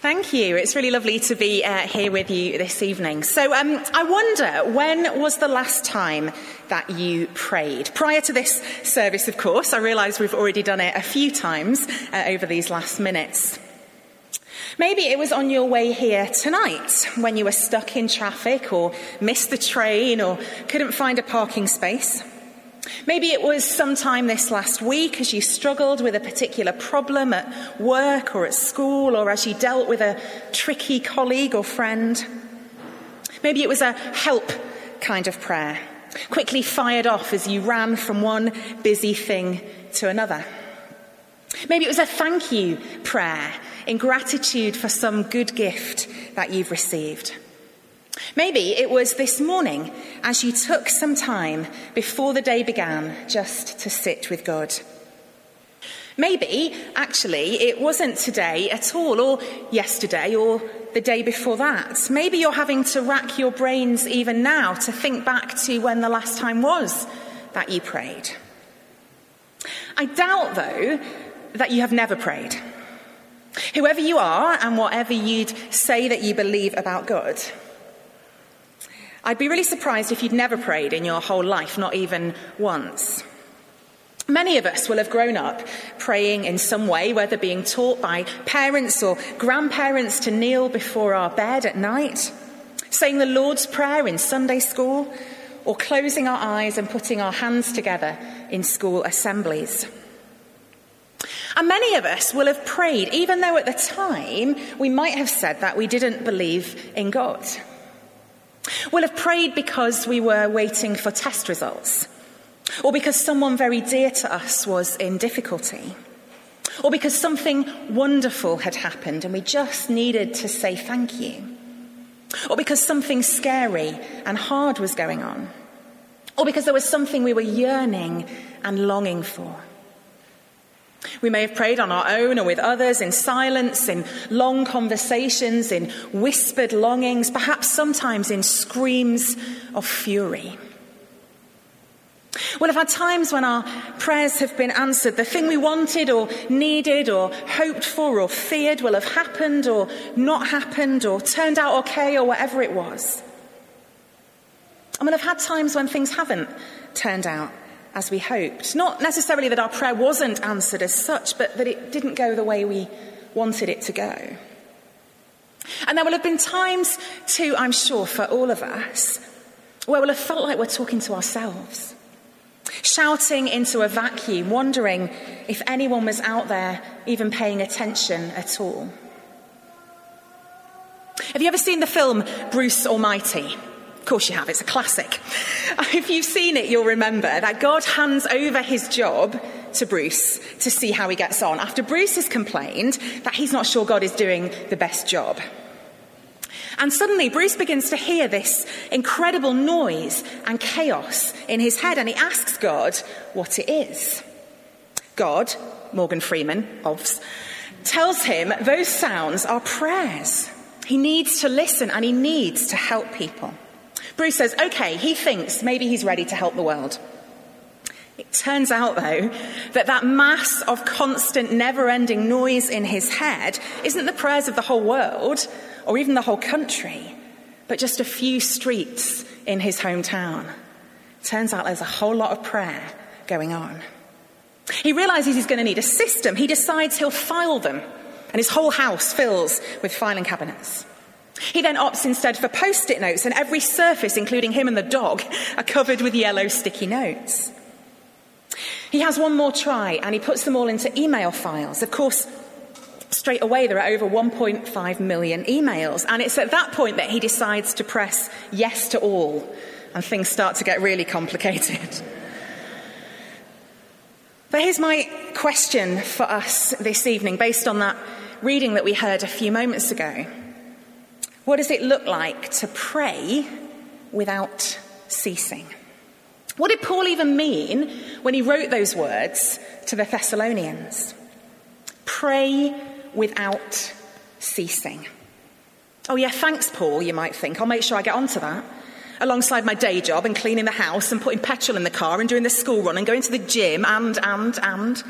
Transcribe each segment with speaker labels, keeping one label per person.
Speaker 1: Thank you. It's really lovely to be uh, here with you this evening. So, um, I wonder when was the last time that you prayed? Prior to this service, of course. I realise we've already done it a few times uh, over these last minutes. Maybe it was on your way here tonight when you were stuck in traffic or missed the train or couldn't find a parking space. Maybe it was sometime this last week as you struggled with a particular problem at work or at school or as you dealt with a tricky colleague or friend. Maybe it was a help kind of prayer, quickly fired off as you ran from one busy thing to another. Maybe it was a thank you prayer in gratitude for some good gift that you've received. Maybe it was this morning as you took some time before the day began just to sit with God. Maybe, actually, it wasn't today at all, or yesterday, or the day before that. Maybe you're having to rack your brains even now to think back to when the last time was that you prayed. I doubt, though, that you have never prayed. Whoever you are and whatever you'd say that you believe about God, I'd be really surprised if you'd never prayed in your whole life, not even once. Many of us will have grown up praying in some way, whether being taught by parents or grandparents to kneel before our bed at night, saying the Lord's Prayer in Sunday school, or closing our eyes and putting our hands together in school assemblies. And many of us will have prayed, even though at the time we might have said that we didn't believe in God. We'll have prayed because we were waiting for test results, or because someone very dear to us was in difficulty, or because something wonderful had happened and we just needed to say thank you, or because something scary and hard was going on, or because there was something we were yearning and longing for. We may have prayed on our own or with others in silence, in long conversations, in whispered longings, perhaps sometimes in screams of fury. We'll have had times when our prayers have been answered. The thing we wanted or needed or hoped for or feared will have happened or not happened or turned out okay or whatever it was. And we'll have had times when things haven't turned out as we hoped. Not necessarily that our prayer wasn't answered as such, but that it didn't go the way we wanted it to go. And there will have been times, too, I'm sure, for all of us, where we'll have felt like we're talking to ourselves, shouting into a vacuum, wondering if anyone was out there even paying attention at all. Have you ever seen the film Bruce Almighty? Of course you have, it's a classic. If you've seen it, you'll remember that God hands over his job to Bruce to see how he gets on after Bruce has complained that he's not sure God is doing the best job. And suddenly, Bruce begins to hear this incredible noise and chaos in his head, and he asks God what it is. God, Morgan Freeman, OBS, tells him those sounds are prayers. He needs to listen and he needs to help people. Bruce says, okay, he thinks maybe he's ready to help the world. It turns out, though, that that mass of constant, never ending noise in his head isn't the prayers of the whole world or even the whole country, but just a few streets in his hometown. Turns out there's a whole lot of prayer going on. He realizes he's going to need a system. He decides he'll file them, and his whole house fills with filing cabinets. He then opts instead for post it notes, and every surface, including him and the dog, are covered with yellow sticky notes. He has one more try and he puts them all into email files. Of course, straight away there are over 1.5 million emails, and it's at that point that he decides to press yes to all, and things start to get really complicated. But here's my question for us this evening, based on that reading that we heard a few moments ago. What does it look like to pray without ceasing? What did Paul even mean when he wrote those words to the Thessalonians? Pray without ceasing. Oh, yeah, thanks, Paul, you might think. I'll make sure I get onto that. Alongside my day job and cleaning the house and putting petrol in the car and doing the school run and going to the gym and, and, and.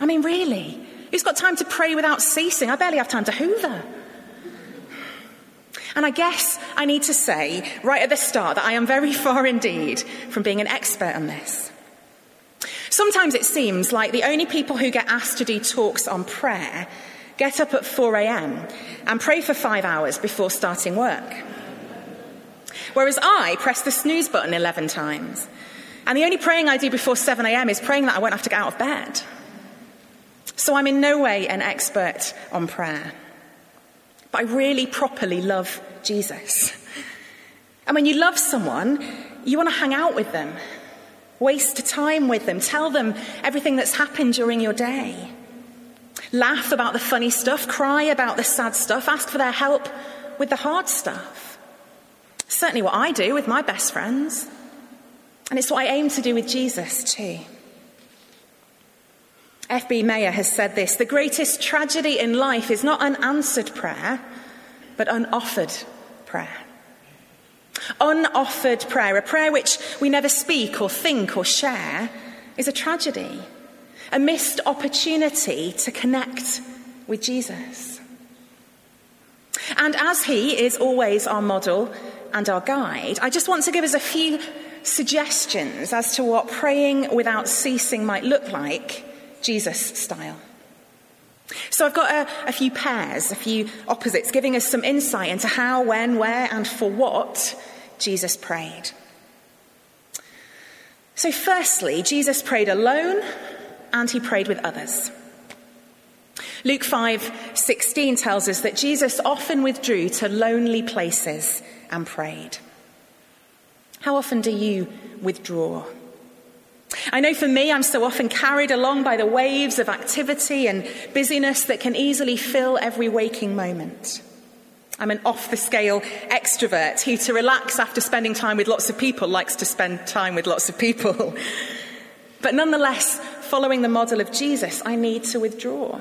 Speaker 1: I mean, really, Who's got time to pray without ceasing? I barely have time to hoover. And I guess I need to say right at the start that I am very far indeed from being an expert on this. Sometimes it seems like the only people who get asked to do talks on prayer get up at 4 a.m. and pray for five hours before starting work. Whereas I press the snooze button 11 times. And the only praying I do before 7 a.m. is praying that I won't have to get out of bed. So I'm in no way an expert on prayer. I really properly love Jesus. And when you love someone, you want to hang out with them, waste time with them, tell them everything that's happened during your day. Laugh about the funny stuff, cry about the sad stuff, ask for their help with the hard stuff. Certainly what I do with my best friends. And it's what I aim to do with Jesus too. F.B. Meyer has said this the greatest tragedy in life is not unanswered prayer, but unoffered prayer. Unoffered prayer, a prayer which we never speak or think or share, is a tragedy, a missed opportunity to connect with Jesus. And as He is always our model and our guide, I just want to give us a few suggestions as to what praying without ceasing might look like Jesus style. So I've got a, a, few pairs, a few opposites, giving us some insight into how, when, where, and for what Jesus prayed. So, firstly, Jesus prayed alone and he prayed with others. Luke 5:16 tells us that Jesus often withdrew to lonely places and prayed. How often do you withdraw? I know for me, I'm so often carried along by the waves of activity and busyness that can easily fill every waking moment. I'm an off the scale extrovert who, to relax after spending time with lots of people, likes to spend time with lots of people. but nonetheless, following the model of Jesus, I need to withdraw.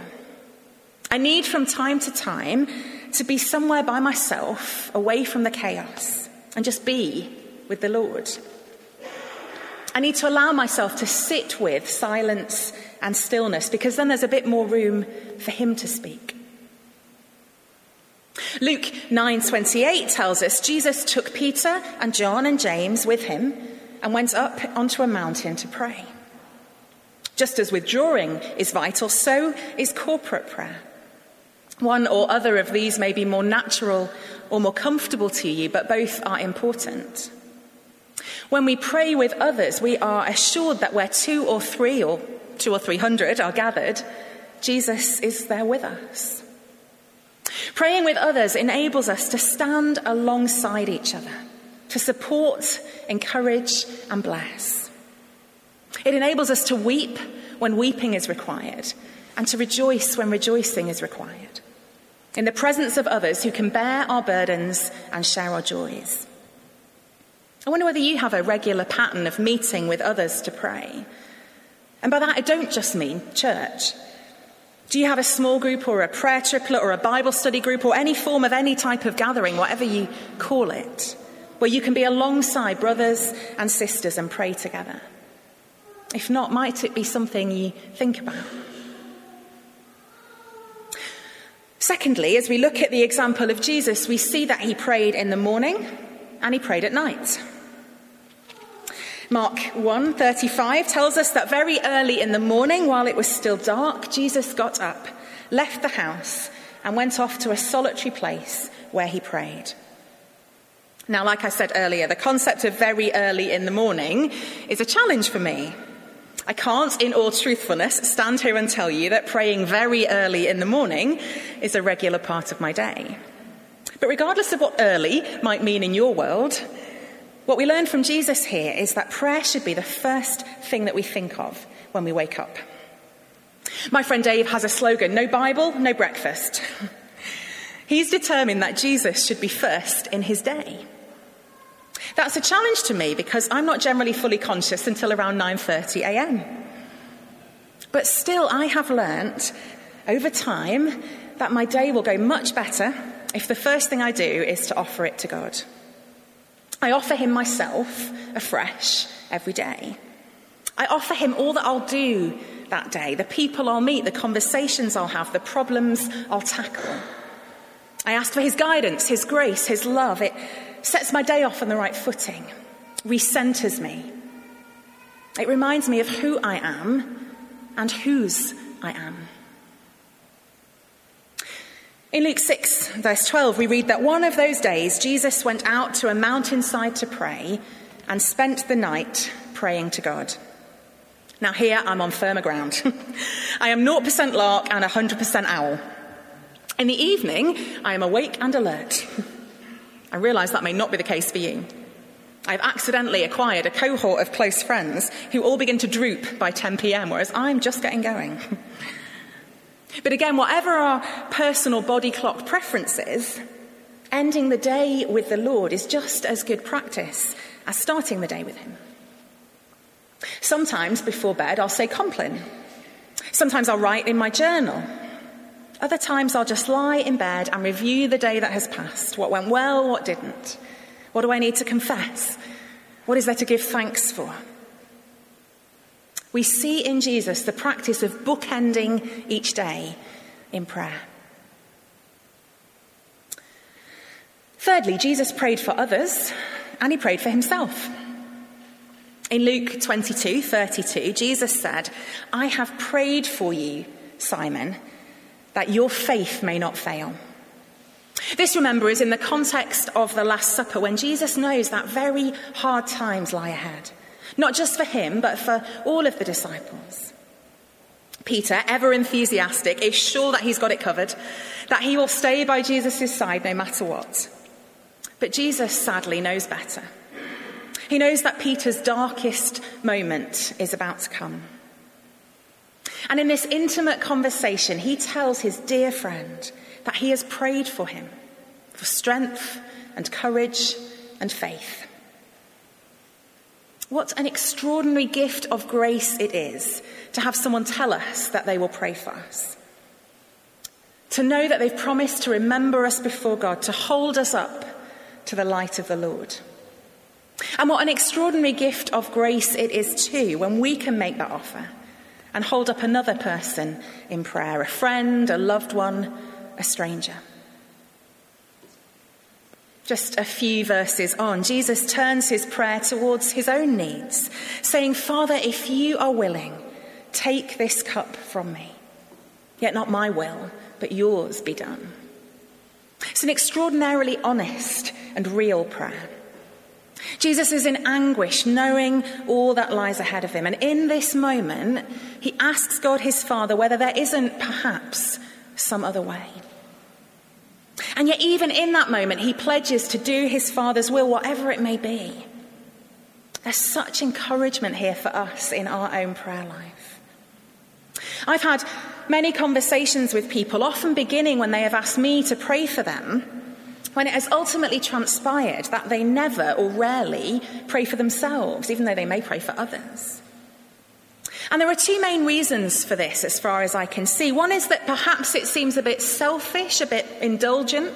Speaker 1: I need from time to time to be somewhere by myself, away from the chaos, and just be with the Lord. I need to allow myself to sit with silence and stillness because then there's a bit more room for him to speak. Luke 9:28 tells us Jesus took Peter and John and James with him and went up onto a mountain to pray. Just as withdrawing is vital, so is corporate prayer. One or other of these may be more natural or more comfortable to you, but both are important. When we pray with others, we are assured that where two or three or two or three hundred are gathered, Jesus is there with us. Praying with others enables us to stand alongside each other, to support, encourage, and bless. It enables us to weep when weeping is required and to rejoice when rejoicing is required. In the presence of others who can bear our burdens and share our joys. I wonder whether you have a regular pattern of meeting with others to pray. And by that, I don't just mean church. Do you have a small group or a prayer triplet or a Bible study group or any form of any type of gathering, whatever you call it, where you can be alongside brothers and sisters and pray together? If not, might it be something you think about? Secondly, as we look at the example of Jesus, we see that he prayed in the morning and he prayed at night. Mark 1:35 tells us that very early in the morning while it was still dark Jesus got up, left the house and went off to a solitary place where he prayed. Now like I said earlier, the concept of very early in the morning is a challenge for me. I can't, in all truthfulness, stand here and tell you that praying very early in the morning is a regular part of my day. But regardless of what early might mean in your world, what we learn from Jesus here is that prayer should be the first thing that we think of when we wake up. My friend Dave has a slogan no Bible, no breakfast. He's determined that Jesus should be first in his day. That's a challenge to me because I'm not generally fully conscious until around 9:30 a.m. But still I have learnt over time that my day will go much better if the first thing I do is to offer it to God. I offer him myself afresh every day. I offer him all that I'll do that day, the people I'll meet, the conversations I'll have, the problems I'll tackle. I ask for His guidance, His grace, His love. It sets my day off on the right footing, recenters me. It reminds me of who I am and whose I am. In Luke 6, verse 12, we read that one of those days Jesus went out to a mountainside to pray and spent the night praying to God. Now, here I'm on firmer ground. I am 0% lark and 100% owl. In the evening, I am awake and alert. I realise that may not be the case for you. I've accidentally acquired a cohort of close friends who all begin to droop by 10 pm, whereas I'm just getting going. but again, whatever our personal body clock preferences, ending the day with the Lord is just as good practice as starting the day with Him. Sometimes before bed, I'll say Compline. Sometimes I'll write in my journal. Other times I'll just lie in bed and review the day that has passed what went well, what didn't. What do I need to confess? What is there to give thanks for? We see in Jesus the practice of bookending each day in prayer. Thirdly, Jesus prayed for others and he prayed for himself. In Luke 22 32, Jesus said, I have prayed for you, Simon that your faith may not fail. This, remember, is in the context of the Last Supper when Jesus knows that very hard times lie ahead, not just for him, but for all of the disciples. Peter, ever enthusiastic, is sure that he's got it covered, that he will stay by Jesus' side no matter what. But Jesus sadly knows better. He knows that Peter's darkest moment is about to come. And in this intimate conversation, he tells his dear friend that he has prayed for him for strength and courage and faith. What an extraordinary gift of grace it is to have someone tell us that they will pray for us. To know that they've promised to remember us before God, to hold us up to the light of the Lord. And what an extraordinary gift of grace it is, too, when we can make that offer and hold up another person in prayer a friend, a loved one, a stranger. Just a few verses on, Jesus turns his prayer towards his own needs, saying, Father, if you are willing, take this cup from me. Yet not my will, but yours be done. It's an extraordinarily honest and real prayer. Jesus is in anguish, knowing all that lies ahead of him. And in this moment, he asks God his Father whether there isn't perhaps some other way. And yet, even in that moment, he pledges to do his Father's will, whatever it may be. There's such encouragement here for us in our own prayer life. I've had many conversations with people, often beginning when they have asked me to pray for them when it has ultimately transpired that they never or rarely pray for themselves, even though they may pray for others. And there are two main reasons for this, as far as I can see. One is that perhaps it seems a bit selfish, a bit indulgent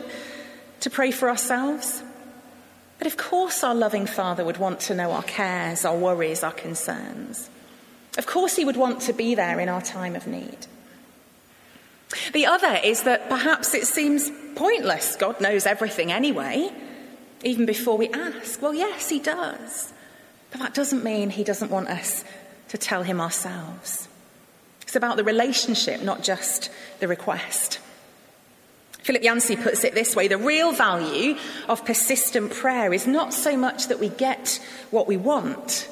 Speaker 1: to pray for ourselves. But of course, our loving Father would want to know our cares, our worries, our concerns. Of course, He would want to be there in our time of need. The other is that perhaps it seems pointless. God knows everything anyway, even before we ask. Well, yes, He does. But that doesn't mean He doesn't want us to tell Him ourselves. It's about the relationship, not just the request. Philip Yancey puts it this way the real value of persistent prayer is not so much that we get what we want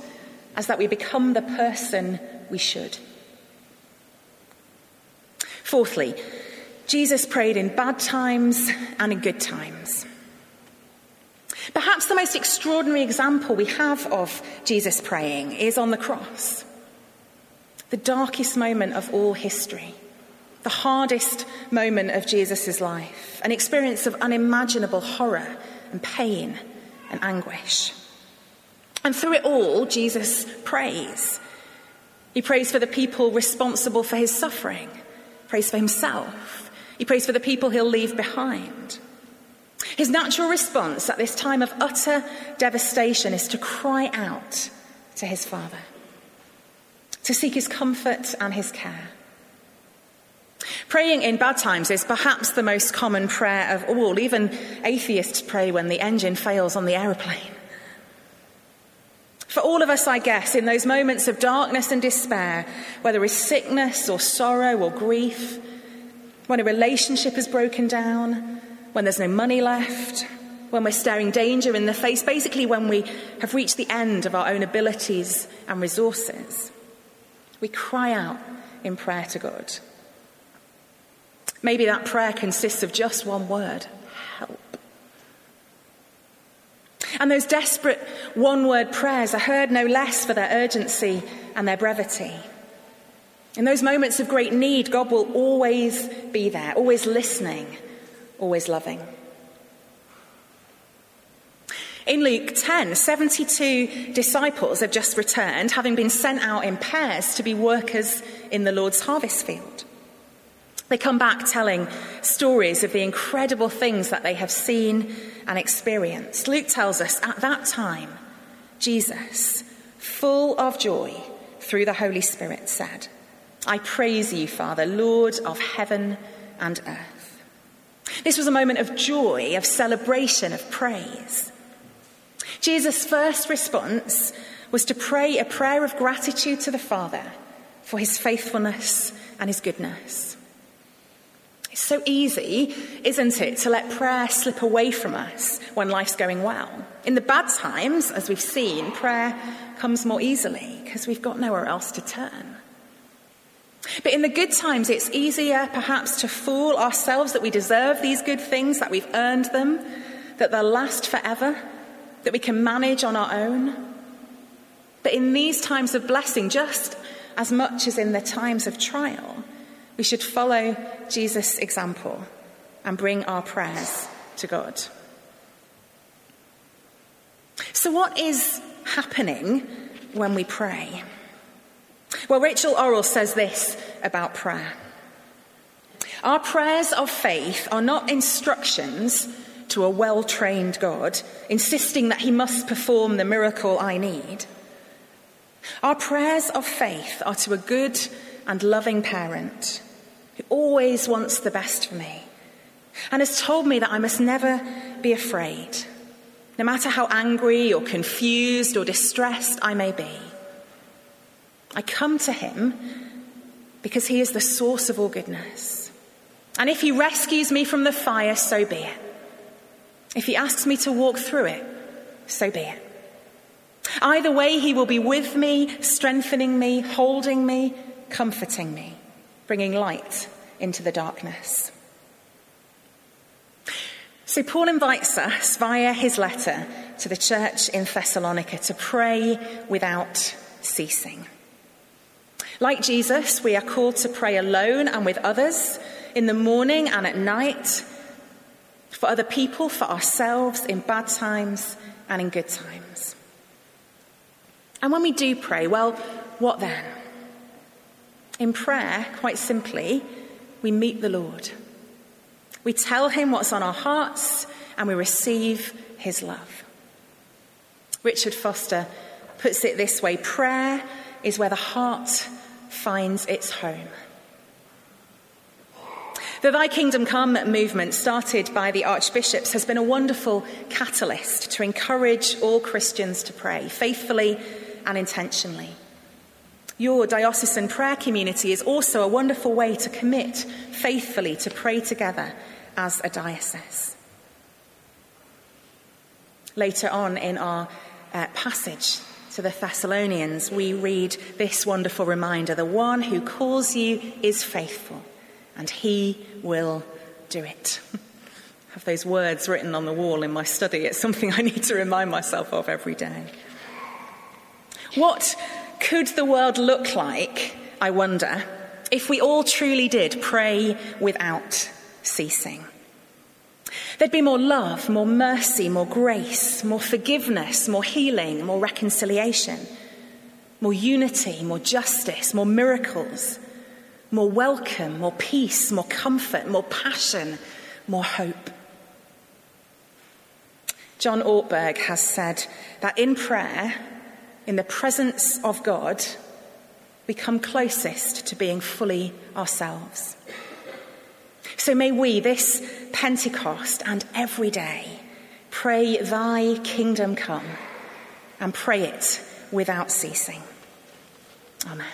Speaker 1: as that we become the person we should. Fourthly, Jesus prayed in bad times and in good times. Perhaps the most extraordinary example we have of Jesus praying is on the cross. The darkest moment of all history, the hardest moment of Jesus' life, an experience of unimaginable horror and pain and anguish. And through it all, Jesus prays. He prays for the people responsible for his suffering prays for himself. He prays for the people he'll leave behind. His natural response at this time of utter devastation is to cry out to his Father, to seek his comfort and his care. Praying in bad times is perhaps the most common prayer of all. Even atheists pray when the engine fails on the aeroplane. For all of us, I guess, in those moments of darkness and despair, whether it's sickness or sorrow or grief, when a relationship is broken down, when there's no money left, when we're staring danger in the face, basically when we have reached the end of our own abilities and resources, we cry out in prayer to God. Maybe that prayer consists of just one word help. And those desperate one word prayers are heard no less for their urgency and their brevity. In those moments of great need, God will always be there, always listening, always loving. In Luke 10, 72 disciples have just returned, having been sent out in pairs to be workers in the Lord's harvest field. They come back telling stories of the incredible things that they have seen and experienced. Luke tells us at that time, Jesus, full of joy through the Holy Spirit, said, I praise you, Father, Lord of heaven and earth. This was a moment of joy, of celebration, of praise. Jesus' first response was to pray a prayer of gratitude to the Father for his faithfulness and his goodness. It's so easy, isn't it, to let prayer slip away from us when life's going well. In the bad times, as we've seen, prayer comes more easily because we've got nowhere else to turn. But in the good times, it's easier perhaps to fool ourselves that we deserve these good things, that we've earned them, that they'll last forever, that we can manage on our own. But in these times of blessing, just as much as in the times of trial, we should follow Jesus' example and bring our prayers to God. So, what is happening when we pray? Well, Rachel Orrell says this about prayer Our prayers of faith are not instructions to a well trained God, insisting that he must perform the miracle I need. Our prayers of faith are to a good and loving parent who always wants the best for me and has told me that I must never be afraid, no matter how angry or confused or distressed I may be. I come to him because he is the source of all goodness. And if he rescues me from the fire, so be it. If he asks me to walk through it, so be it. Either way, he will be with me, strengthening me, holding me, comforting me bringing light into the darkness. So, Paul invites us via his letter to the church in Thessalonica to pray without ceasing. Like Jesus, we are called to pray alone and with others in the morning and at night, for other people, for ourselves, in bad times and in good times. And when we do pray, well, what then? In prayer, quite simply, we meet the Lord. We tell him what's on our hearts and we receive his love. Richard Foster puts it this way prayer is where the heart finds its home. The Thy Kingdom Come movement, started by the archbishops, has been a wonderful catalyst to encourage all Christians to pray faithfully and intentionally. Your diocesan prayer community is also a wonderful way to commit faithfully to pray together as a diocese. Later on in our uh, passage to the Thessalonians, we read this wonderful reminder the one who calls you is faithful, and he will do it. I have those words written on the wall in my study. It's something I need to remind myself of every day. What could the world look like, I wonder, if we all truly did pray without ceasing? There'd be more love, more mercy, more grace, more forgiveness, more healing, more reconciliation, more unity, more justice, more miracles, more welcome, more peace, more comfort, more passion, more hope. John Ortberg has said that in prayer, in the presence of God, we come closest to being fully ourselves. So may we, this Pentecost and every day, pray, Thy kingdom come, and pray it without ceasing. Amen.